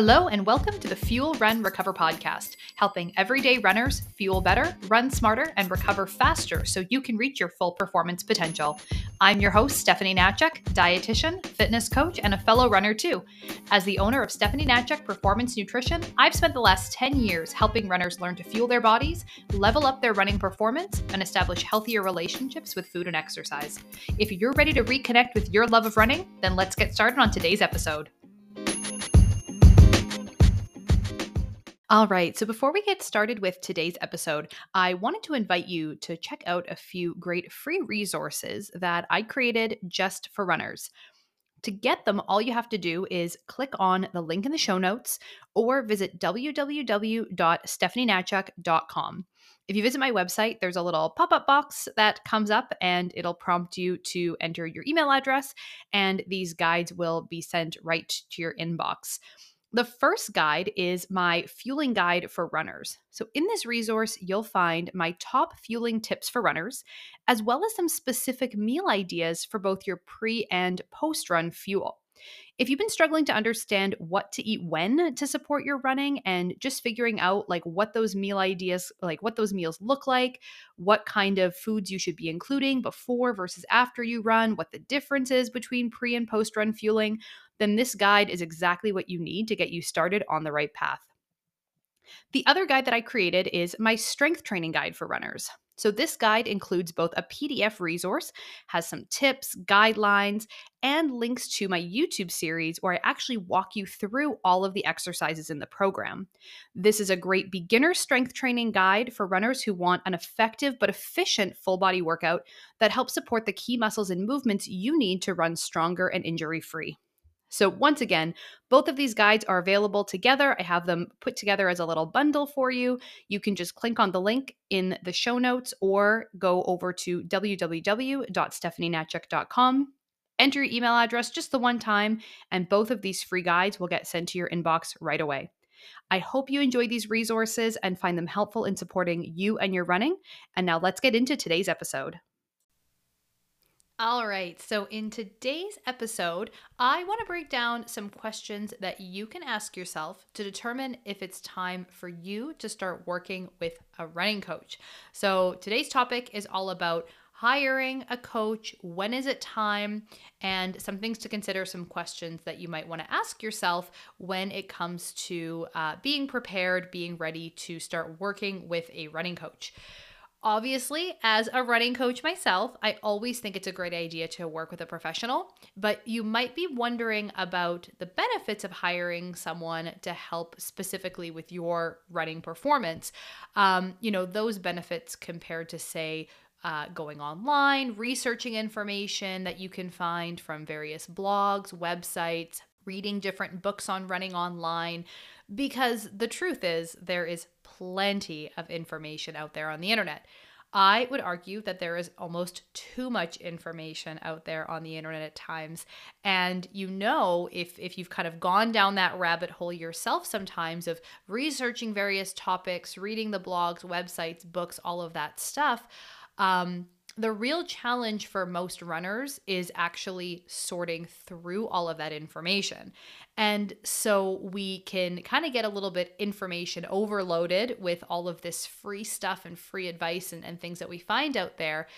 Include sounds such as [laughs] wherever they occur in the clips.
Hello, and welcome to the Fuel Run Recover podcast, helping everyday runners fuel better, run smarter, and recover faster so you can reach your full performance potential. I'm your host, Stephanie Natchek, dietitian, fitness coach, and a fellow runner too. As the owner of Stephanie Natchek Performance Nutrition, I've spent the last 10 years helping runners learn to fuel their bodies, level up their running performance, and establish healthier relationships with food and exercise. If you're ready to reconnect with your love of running, then let's get started on today's episode. All right, so before we get started with today's episode, I wanted to invite you to check out a few great free resources that I created just for runners. To get them, all you have to do is click on the link in the show notes or visit www.stephanienatchek.com. If you visit my website, there's a little pop up box that comes up and it'll prompt you to enter your email address, and these guides will be sent right to your inbox. The first guide is my fueling guide for runners. So, in this resource, you'll find my top fueling tips for runners, as well as some specific meal ideas for both your pre and post run fuel. If you've been struggling to understand what to eat when to support your running and just figuring out like what those meal ideas like what those meals look like, what kind of foods you should be including before versus after you run, what the difference is between pre and post run fueling, then this guide is exactly what you need to get you started on the right path. The other guide that I created is my strength training guide for runners. So, this guide includes both a PDF resource, has some tips, guidelines, and links to my YouTube series where I actually walk you through all of the exercises in the program. This is a great beginner strength training guide for runners who want an effective but efficient full body workout that helps support the key muscles and movements you need to run stronger and injury free. So, once again, both of these guides are available together. I have them put together as a little bundle for you. You can just click on the link in the show notes or go over to www.stephanienatchek.com. Enter your email address just the one time, and both of these free guides will get sent to your inbox right away. I hope you enjoy these resources and find them helpful in supporting you and your running. And now let's get into today's episode. All right, so in today's episode, I want to break down some questions that you can ask yourself to determine if it's time for you to start working with a running coach. So today's topic is all about hiring a coach, when is it time, and some things to consider, some questions that you might want to ask yourself when it comes to uh, being prepared, being ready to start working with a running coach. Obviously, as a running coach myself, I always think it's a great idea to work with a professional, but you might be wondering about the benefits of hiring someone to help specifically with your running performance. Um, you know, those benefits compared to, say, uh, going online, researching information that you can find from various blogs, websites, reading different books on running online because the truth is there is plenty of information out there on the internet. I would argue that there is almost too much information out there on the internet at times. And you know, if, if you've kind of gone down that rabbit hole yourself sometimes of researching various topics, reading the blogs, websites, books, all of that stuff, um, the real challenge for most runners is actually sorting through all of that information. And so we can kind of get a little bit information overloaded with all of this free stuff and free advice and, and things that we find out there.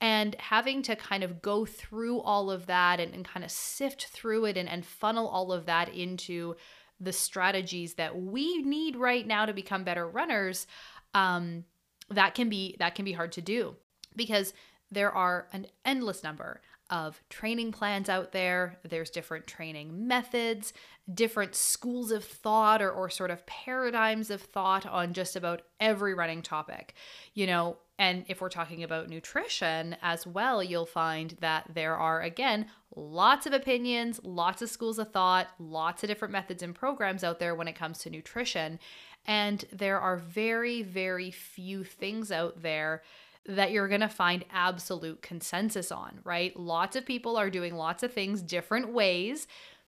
And having to kind of go through all of that and, and kind of sift through it and, and funnel all of that into the strategies that we need right now to become better runners um, that can be that can be hard to do because there are an endless number of training plans out there. There's different training methods, different schools of thought or, or sort of paradigms of thought on just about every running topic. You know, and if we're talking about nutrition as well, you'll find that there are, again, lots of opinions, lots of schools of thought, lots of different methods and programs out there when it comes to nutrition. And there are very, very few things out there that you're going to find absolute consensus on, right? Lots of people are doing lots of things different ways.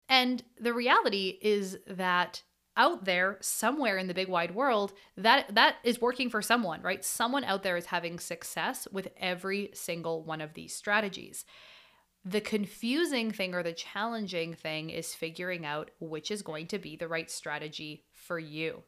And the reality is that out there somewhere in the big wide world that that is working for someone, right? Someone out there is having success with every single one of these strategies. The confusing thing or the challenging thing is figuring out which is going to be the right strategy for you.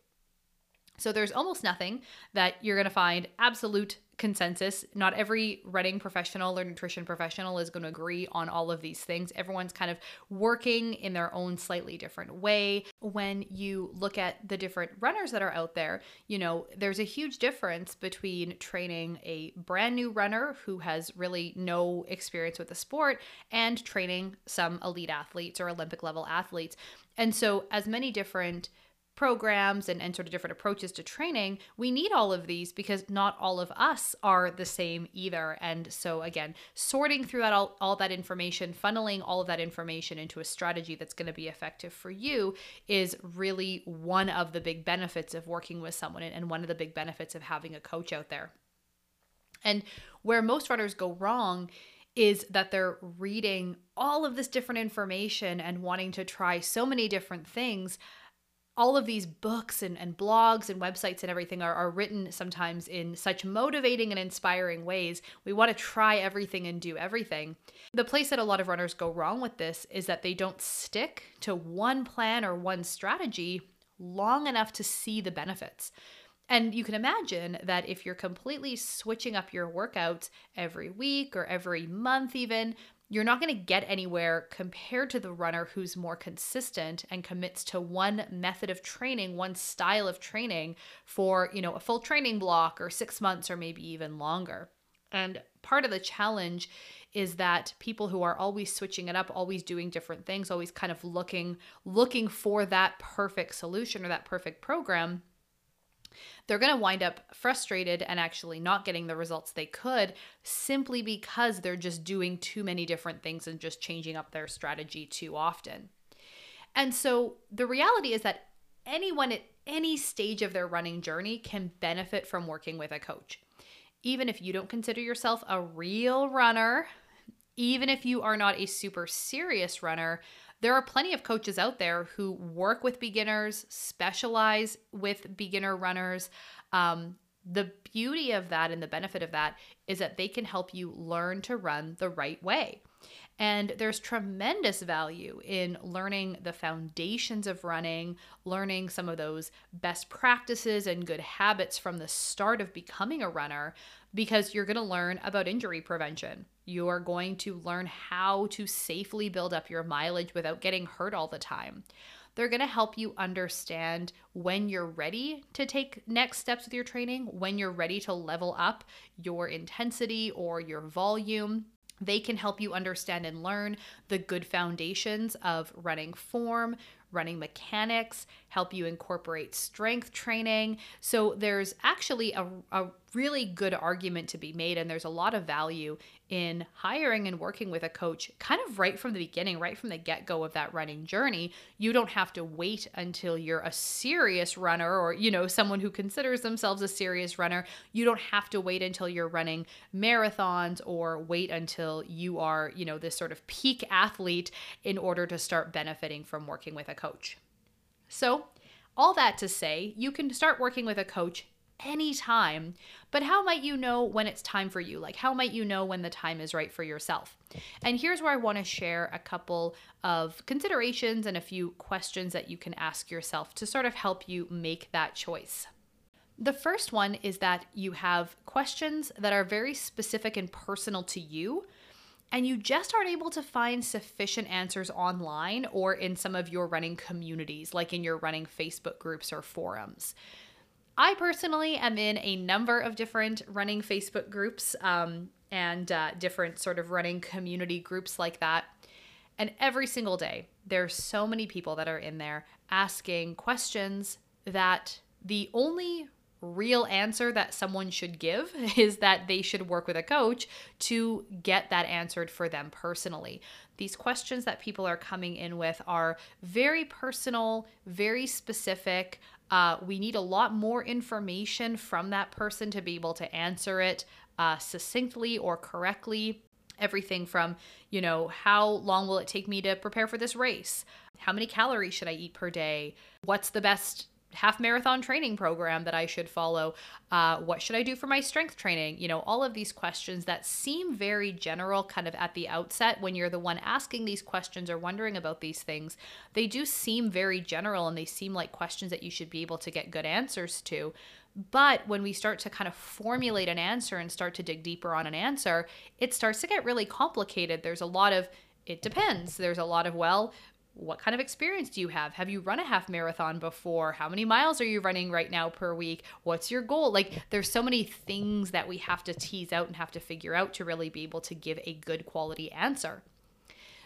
So there's almost nothing that you're going to find absolute consensus. Not every running professional or nutrition professional is going to agree on all of these things. Everyone's kind of working in their own slightly different way. When you look at the different runners that are out there, you know, there's a huge difference between training a brand new runner who has really no experience with the sport and training some elite athletes or Olympic level athletes. And so, as many different programs and, and sort of different approaches to training, we need all of these because not all of us are the same either. And so again, sorting through all, all that information, funneling all of that information into a strategy that's going to be effective for you is really one of the big benefits of working with someone and one of the big benefits of having a coach out there. And where most runners go wrong is that they're reading all of this different information and wanting to try so many different things all of these books and, and blogs and websites and everything are, are written sometimes in such motivating and inspiring ways. We want to try everything and do everything. The place that a lot of runners go wrong with this is that they don't stick to one plan or one strategy long enough to see the benefits. And you can imagine that if you're completely switching up your workouts every week or every month, even, you're not going to get anywhere compared to the runner who's more consistent and commits to one method of training, one style of training for, you know, a full training block or 6 months or maybe even longer. And part of the challenge is that people who are always switching it up, always doing different things, always kind of looking looking for that perfect solution or that perfect program, they're going to wind up frustrated and actually not getting the results they could simply because they're just doing too many different things and just changing up their strategy too often. And so the reality is that anyone at any stage of their running journey can benefit from working with a coach. Even if you don't consider yourself a real runner, even if you are not a super serious runner, there are plenty of coaches out there who work with beginners, specialize with beginner runners. Um, the beauty of that and the benefit of that is that they can help you learn to run the right way. And there's tremendous value in learning the foundations of running, learning some of those best practices and good habits from the start of becoming a runner, because you're going to learn about injury prevention. You are going to learn how to safely build up your mileage without getting hurt all the time. They're going to help you understand when you're ready to take next steps with your training, when you're ready to level up your intensity or your volume. They can help you understand and learn the good foundations of running form, running mechanics, help you incorporate strength training. So there's actually a, a really good argument to be made, and there's a lot of value in hiring and working with a coach kind of right from the beginning, right from the get go of that running journey. You don't have to wait until you're a serious runner or, you know, someone who considers themselves a serious runner. You don't have to wait until you're running marathons or wait until you are, you know, this sort of peak athlete in order to start benefiting from working with a coach. So, all that to say, you can start working with a coach anytime. But how might you know when it's time for you? Like, how might you know when the time is right for yourself? And here's where I want to share a couple of considerations and a few questions that you can ask yourself to sort of help you make that choice. The first one is that you have questions that are very specific and personal to you and you just aren't able to find sufficient answers online or in some of your running communities, like in your running Facebook groups or forums. I personally am in a number of different running Facebook groups um, and uh, different sort of running community groups like that. And every single day, there's so many people that are in there asking questions that the only real answer that someone should give [laughs] is that they should work with a coach to get that answered for them personally. These questions that people are coming in with are very personal, very specific. Uh, we need a lot more information from that person to be able to answer it uh, succinctly or correctly. Everything from, you know, how long will it take me to prepare for this race? How many calories should I eat per day? What's the best half marathon training program that I should follow? Uh, what should I do for my strength training? You know, all of these questions that seem very general kind of at the outset when you're the one asking these questions or wondering about these things. They do seem very general and they seem like questions that you should be able to get good answers to. But when we start to kind of formulate an answer and start to dig deeper on an answer, it starts to get really complicated. There's a lot of it depends. There's a lot of, well, what kind of experience do you have? Have you run a half marathon before? How many miles are you running right now per week? What's your goal? Like, there's so many things that we have to tease out and have to figure out to really be able to give a good quality answer.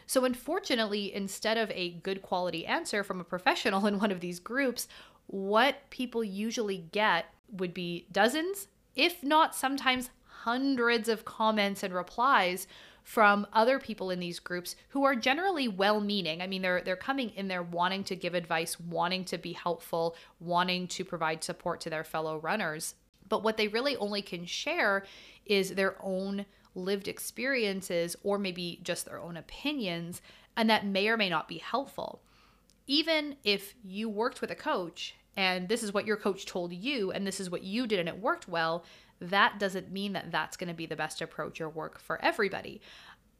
So, unfortunately, instead of a good quality answer from a professional [laughs] in one of these groups, what people usually get would be dozens, if not sometimes hundreds of comments and replies from other people in these groups who are generally well-meaning. I mean, they're they're coming in there wanting to give advice, wanting to be helpful, wanting to provide support to their fellow runners. But what they really only can share is their own lived experiences or maybe just their own opinions, and that may or may not be helpful. Even if you worked with a coach and this is what your coach told you and this is what you did and it worked well, that doesn't mean that that's going to be the best approach or work for everybody.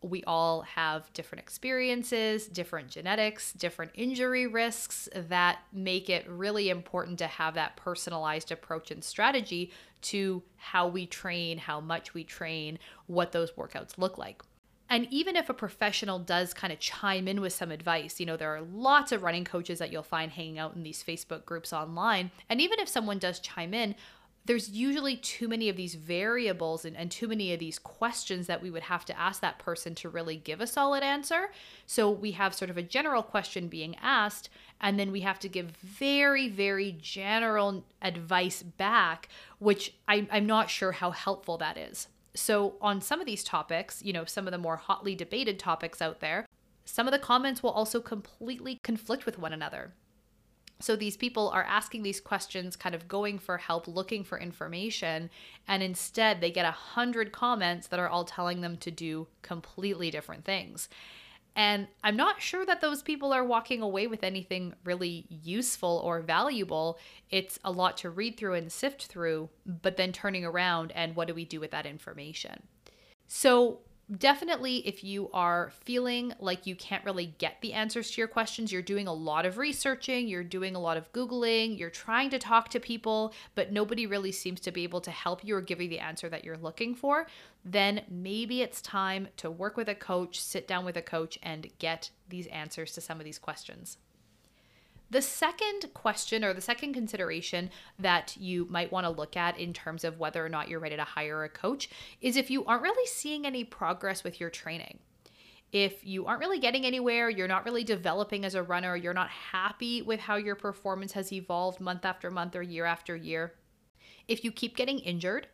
We all have different experiences, different genetics, different injury risks that make it really important to have that personalized approach and strategy to how we train, how much we train, what those workouts look like. And even if a professional does kind of chime in with some advice, you know, there are lots of running coaches that you'll find hanging out in these Facebook groups online. And even if someone does chime in, there's usually too many of these variables and, and too many of these questions that we would have to ask that person to really give a solid answer. So we have sort of a general question being asked, and then we have to give very, very general advice back, which I, I'm not sure how helpful that is. So, on some of these topics, you know, some of the more hotly debated topics out there, some of the comments will also completely conflict with one another. So these people are asking these questions, kind of going for help, looking for information, and instead they get a hundred comments that are all telling them to do completely different things. And I'm not sure that those people are walking away with anything really useful or valuable. It's a lot to read through and sift through, but then turning around and what do we do with that information? So, definitely if you are feeling like you can't really get the answers to your questions you're doing a lot of researching you're doing a lot of googling you're trying to talk to people but nobody really seems to be able to help you or give you the answer that you're looking for then maybe it's time to work with a coach sit down with a coach and get these answers to some of these questions the second question or the second consideration that you might want to look at in terms of whether or not you're ready to hire a coach is if you aren't really seeing any progress with your training. If you aren't really getting anywhere, you're not really developing as a runner, you're not happy with how your performance has evolved month after month or year after year, if you keep getting injured,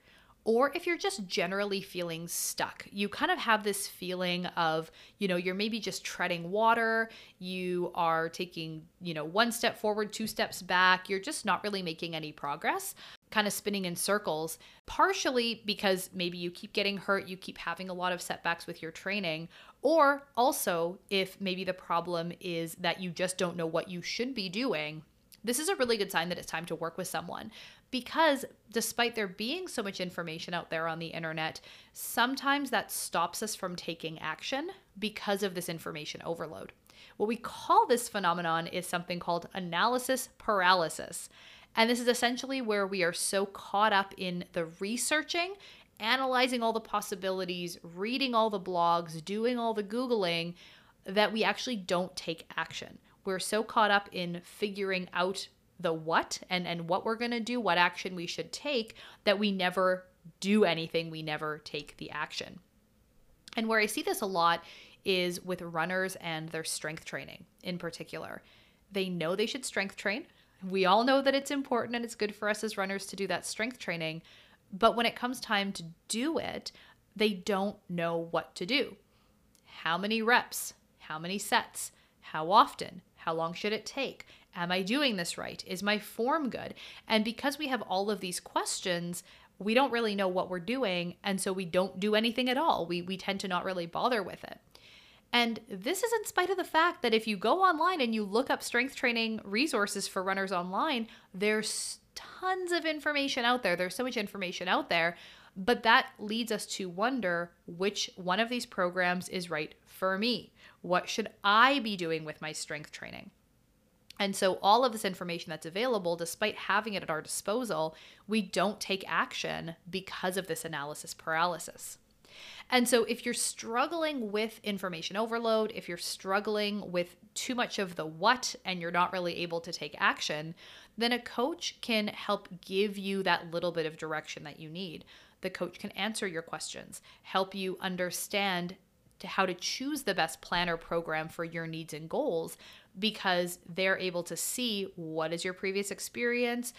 or if you're just generally feeling stuck. You kind of have this feeling of, you know, you're maybe just treading water, you are taking, you know, one step forward, two steps back, you're just not really making any progress, kind of spinning in circles, partially because maybe you keep getting hurt, you keep having a lot of setbacks with your training, or also if maybe the problem is that you just don't know what you should be doing this is a really good sign that it's time to work with someone because despite there being so much information out there on the internet, sometimes that stops us from taking action because of this information overload. What we call this phenomenon is something called analysis paralysis. And this is essentially where we are so caught up in the researching, analyzing all the possibilities, reading all the blogs, doing all the Googling, that we actually don't take action. We're so caught up in figuring out the what and and what we're going to do, what action we should take that we never do anything, we never take the action. And where I see this a lot is with runners and their strength training in particular. They know they should strength train. We all know that it's important and it's good for us as runners to do that strength training. But when it comes time to do it, they don't know what to do. How many reps? How many sets? How often? How long should it take? Am I doing this right? Is my form good? And because we have all of these questions, we don't really know what we're doing. And so we don't do anything at all. We, we tend to not really bother with it. And this is in spite of the fact that if you go online and you look up strength training resources for runners online, there's tons of information out there. There's so much information out there. But that leads us to wonder which one of these programs is right for me. What should I be doing with my strength training? And so, all of this information that's available, despite having it at our disposal, we don't take action because of this analysis paralysis. And so, if you're struggling with information overload, if you're struggling with too much of the what and you're not really able to take action, then a coach can help give you that little bit of direction that you need. The coach can answer your questions, help you understand to how to choose the best plan or program for your needs and goals because they're able to see what is your previous experience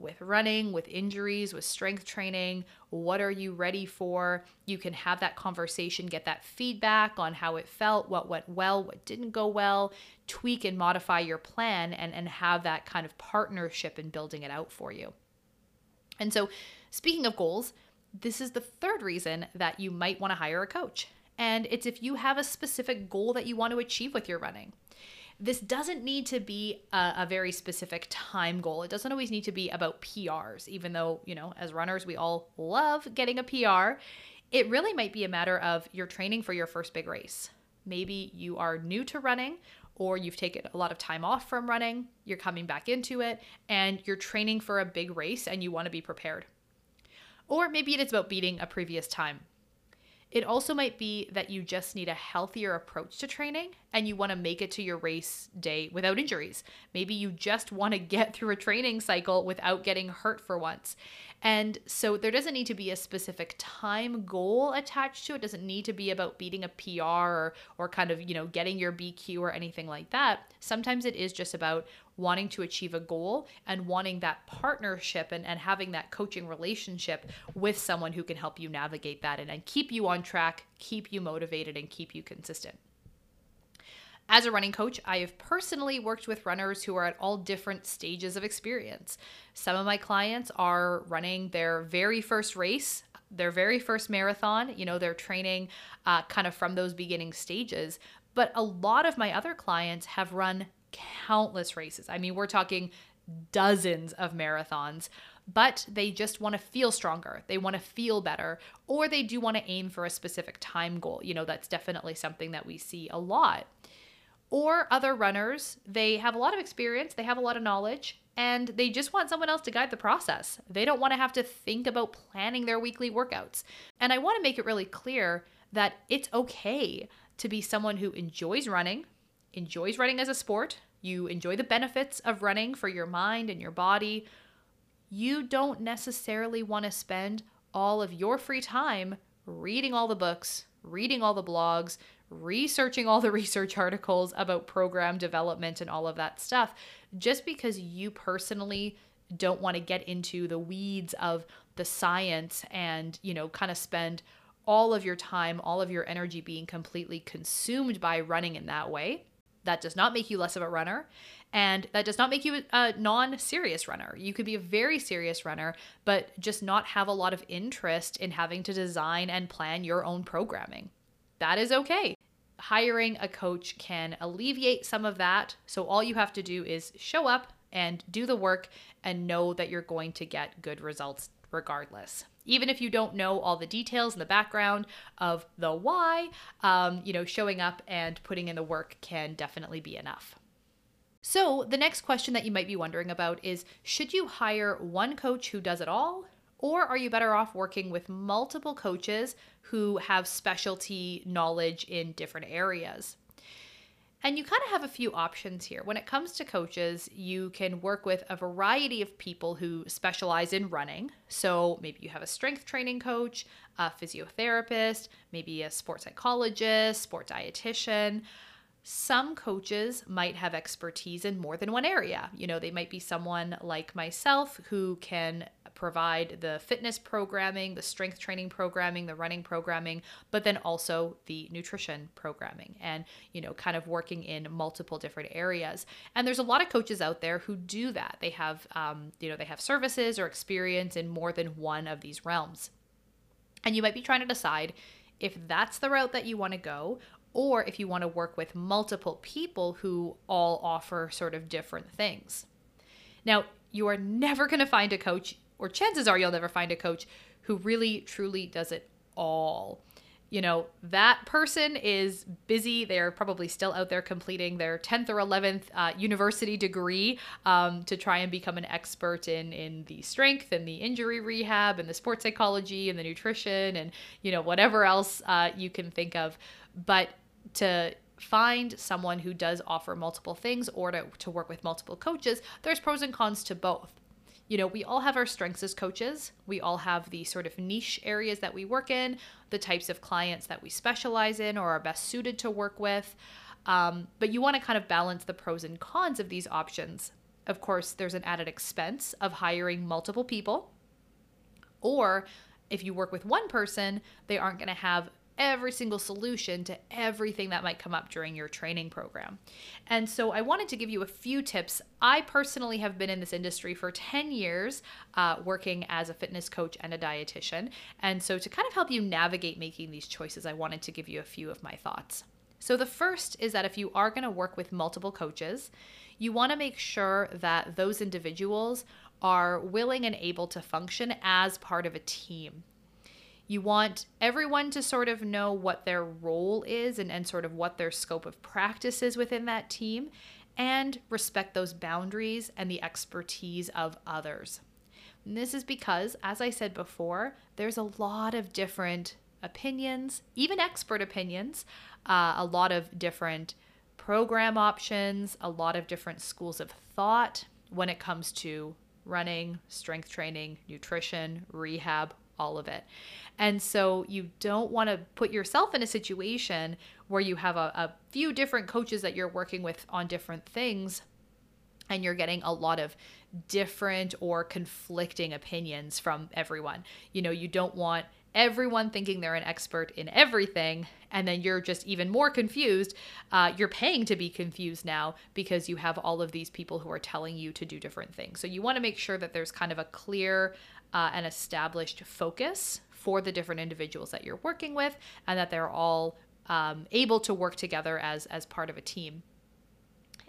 with running, with injuries, with strength training. What are you ready for? You can have that conversation, get that feedback on how it felt, what went well, what didn't go well, tweak and modify your plan, and, and have that kind of partnership in building it out for you. And so, speaking of goals, this is the third reason that you might want to hire a coach. And it's if you have a specific goal that you want to achieve with your running this doesn't need to be a, a, very specific time goal. It doesn't always need to be about PRs, even though, you know, as runners, we all love getting a PR. It really might be a matter of you're training for your first big race. Maybe you are new to running or you've taken a lot of time off from running, you're coming back into it, and you're training for a big race and you want to be prepared. Or maybe it's about beating a previous time. It also might be that you just need a healthier approach to training and you want to make it to your race day without injuries. Maybe you just want to get through a training cycle without getting hurt for once. And so there doesn't need to be a specific time goal attached to it. it doesn't need to be about beating a PR or, or kind of, you know, getting your BQ or anything like that. Sometimes it is just about wanting to achieve a goal and wanting that partnership and, and having that coaching relationship with someone who can help you navigate that and, and keep you on track, keep you motivated, and keep you consistent. As a running coach, I have personally worked with runners who are at all different stages of experience. Some of my clients are running their very first race, their very first marathon. You know, they're training uh, kind of from those beginning stages. But a lot of my other clients have run countless races. I mean, we're talking dozens of marathons, but they just want to feel stronger. They want to feel better, or they do want to aim for a specific time goal. You know, that's definitely something that we see a lot. Or other runners, they have a lot of experience, they have a lot of knowledge, and they just want someone else to guide the process. They don't want to have to think about planning their weekly workouts. And I want to make it really clear that it's okay to be someone who enjoys running, enjoys running as a sport, you enjoy the benefits of running for your mind and your body, you don't necessarily want to spend all of your free time reading all the books, reading all the blogs, researching all the [laughs] research articles about program development and all of that stuff just because you personally don't want to get into the weeds of the science and, you know, kind of spend all of your time, all of your energy being completely consumed by running in that way. That does not make you less of a runner. And that does not make you a non serious runner. You could be a very serious runner, but just not have a lot of interest in having to design and plan your own programming. That is okay. Hiring a coach can alleviate some of that. So all you have to do is show up and do the work and know that you're going to get good results regardless even if you don't know all the details and the background of the why, um, you know, showing up and putting in the work can definitely be enough. So, the next question that you might be wondering about is should you hire one coach who does it all? Or are you better off working with multiple coaches who have specialty knowledge in different areas? And you kind of have a few options here. When it comes to coaches, you can work with a variety of people who specialize in running. So maybe you have a strength training coach, a physiotherapist, maybe a sports psychologist, sport dietitian. Some coaches might have expertise in more than one area. You know, they might be someone like myself who can provide the fitness programming, the strength training programming, the running programming, but then also the nutrition programming and, you know, kind of working in multiple different areas. And there's a lot of coaches out there who do that. They have, um, you know, they have services or experience in more than one of these realms. And you might be trying to decide if that's the route that you want to go or if you want to work with multiple people who all offer sort of different things. Now, you are never going to find a coach, or chances are you'll never find a coach who really truly does it all you know, that person is busy. They're probably still out there completing their 10th or 11th uh, university degree um, to try and become an expert in, in the strength and the injury rehab and the sports psychology and the nutrition and, you know, whatever else uh, you can think of. But to find someone who does offer multiple things or to, to work with multiple coaches, there's pros and cons to both you know, we all have our strengths as coaches. We all have the sort of niche areas that we work in, the types of clients that we specialize in or are best suited to work with. Um, but you want to kind of balance the pros and cons of these options. Of course, there's an added expense of hiring multiple people. Or if you work with one person, they aren't going to have every single solution to everything that might come up during your training program. And so I wanted to give you a few tips. I personally have been in this industry for 10 years, uh, working as a fitness coach and a dietitian. And so to kind of help you navigate making these choices, I wanted to give you a few of my thoughts. So the first is that if you are going to work with multiple coaches, you want to make sure that those individuals are willing and able to function as part of a team. You want everyone to sort of know what their role is and, and sort of what their scope of practice is within that team and respect those boundaries and the expertise of others. And this is because, as I said before, there's a lot of different opinions, even expert opinions, uh, a lot of different program options, a lot of different schools of thought when it comes to running, strength training, nutrition, rehab, all of it. And so you don't want to put yourself in a situation where you have a, a few different coaches that you're working with on different things and you're getting a lot of different or conflicting opinions from everyone. You know, you don't want everyone thinking they're an expert in everything, and then you're just even more confused. Uh, you're paying to be confused now because you have all of these people who are telling you to do different things. So you want to make sure that there's kind of a clear uh, and established focus for the different individuals that you're working with, and that they're all um, able to work together as as part of a team.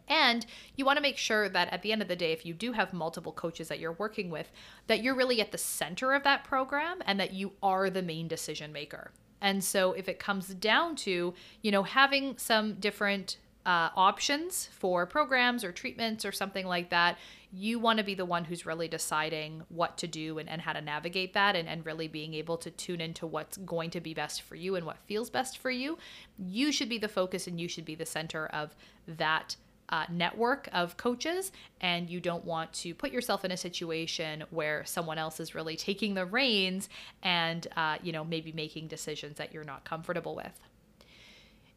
And you want to make sure that at the end of the day, if you do have multiple coaches that you're working with, that you're really at the center of that program and that you are the main decision maker. And so if it comes down to, you know, having some different uh, options for programs or treatments or something like that, you want to be the one who's really deciding what to do and, and how to navigate that and, and really being able to tune into what's going to be best for you and what feels best for you. You should be the focus and you should be the center of that uh, network of coaches, and you don't want to put yourself in a situation where someone else is really taking the reins and, uh, you know, maybe making decisions that you're not comfortable with.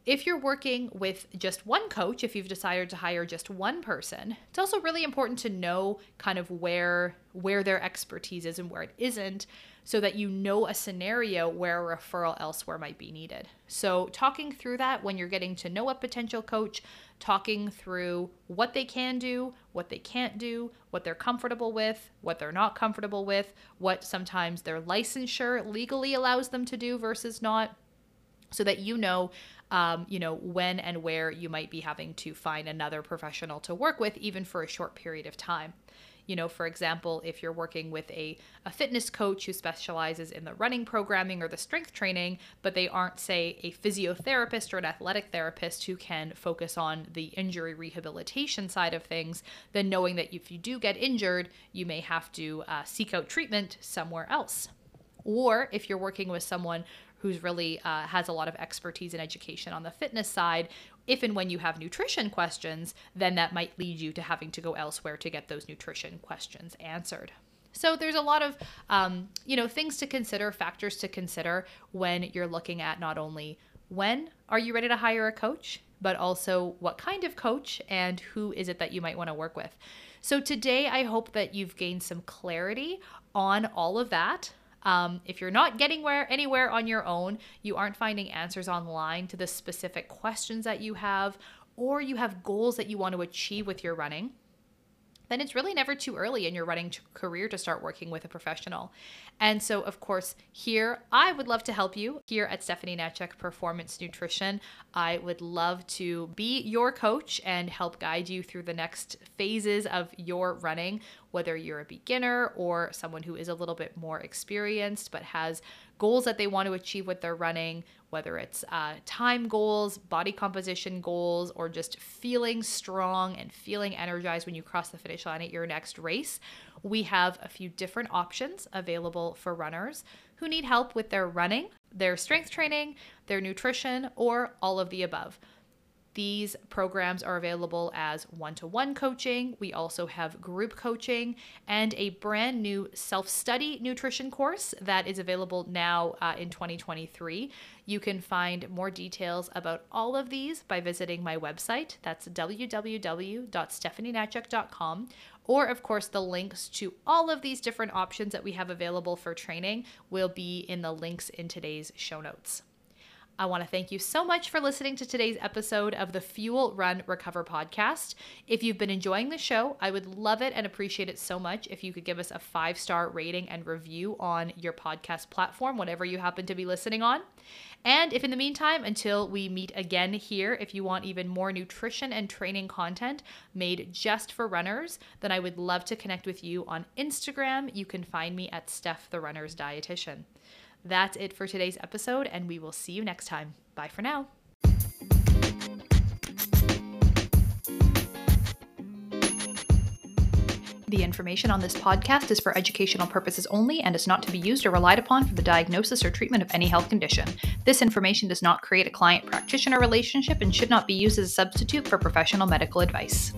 If you're working with just one coach, if you've decided to hire just one person, it's also really important to know kind of where where their expertise is and where it isn't so that you know a scenario where a referral elsewhere might be needed. So, talking through that when you're getting to know a potential coach, talking through what they can do, what they can't do, what they're comfortable with, what they're not comfortable with, what sometimes their licensure legally allows them to do versus not so that you know um, you know, when and where you might be having to find another professional to work with, even for a short period of time. You know, for example, if you're working with a, a fitness coach who specializes in the running programming or the strength training, but they aren't, say, a physiotherapist or an athletic therapist who can focus on the injury rehabilitation side of things, then knowing that if you do get injured, you may have to uh, seek out treatment somewhere else. Or if you're working with someone who's really uh, has a lot of expertise and education on the fitness side. If and when you have nutrition questions, then that might lead you to having to go elsewhere to get those nutrition questions answered. So there's a lot of um, you know things to consider, factors to consider when you're looking at not only when are you ready to hire a coach, but also what kind of coach and who is it that you might want to work with. So today, I hope that you've gained some clarity on all of that. Um, if you're not getting where anywhere on your own, you aren't finding answers online to the specific questions that you have, or you have goals that you want to achieve with your running, then it's really never too early in your running career to start working with a professional. And so, of course, here I would love to help you here at Stephanie Natchek Performance Nutrition. I would love to be your coach and help guide you through the next phases of your running, whether you're a beginner or someone who is a little bit more experienced but has goals that they want to achieve with their running, whether it's uh, time goals, body composition goals, or just feeling strong and feeling energized when you cross the finish line at your next race. We have a few different options available for runners who need help with their running, their strength training, their nutrition, or all of the above. These programs are available as one to one coaching. We also have group coaching and a brand new self study nutrition course that is available now uh, in 2023. You can find more details about all of these by visiting my website. That's www.stephanienatchek.com. Or, of course, the links to all of these different options that we have available for training will be in the links in today's show notes. I want to thank you so much for listening to today's episode of the Fuel Run Recover podcast. If you've been enjoying the show, I would love it and appreciate it so much if you could give us a five star rating and review on your podcast platform, whatever you happen to be listening on. And if in the meantime, until we meet again here, if you want even more nutrition and training content made just for runners, then I would love to connect with you on Instagram. You can find me at Steph the Runner's Dietitian. That's it for today's episode, and we will see you next time. Bye for now. The information on this podcast is for educational purposes only and is not to be used or relied upon for the diagnosis or treatment of any health condition. This information does not create a client practitioner relationship and should not be used as a substitute for professional medical advice.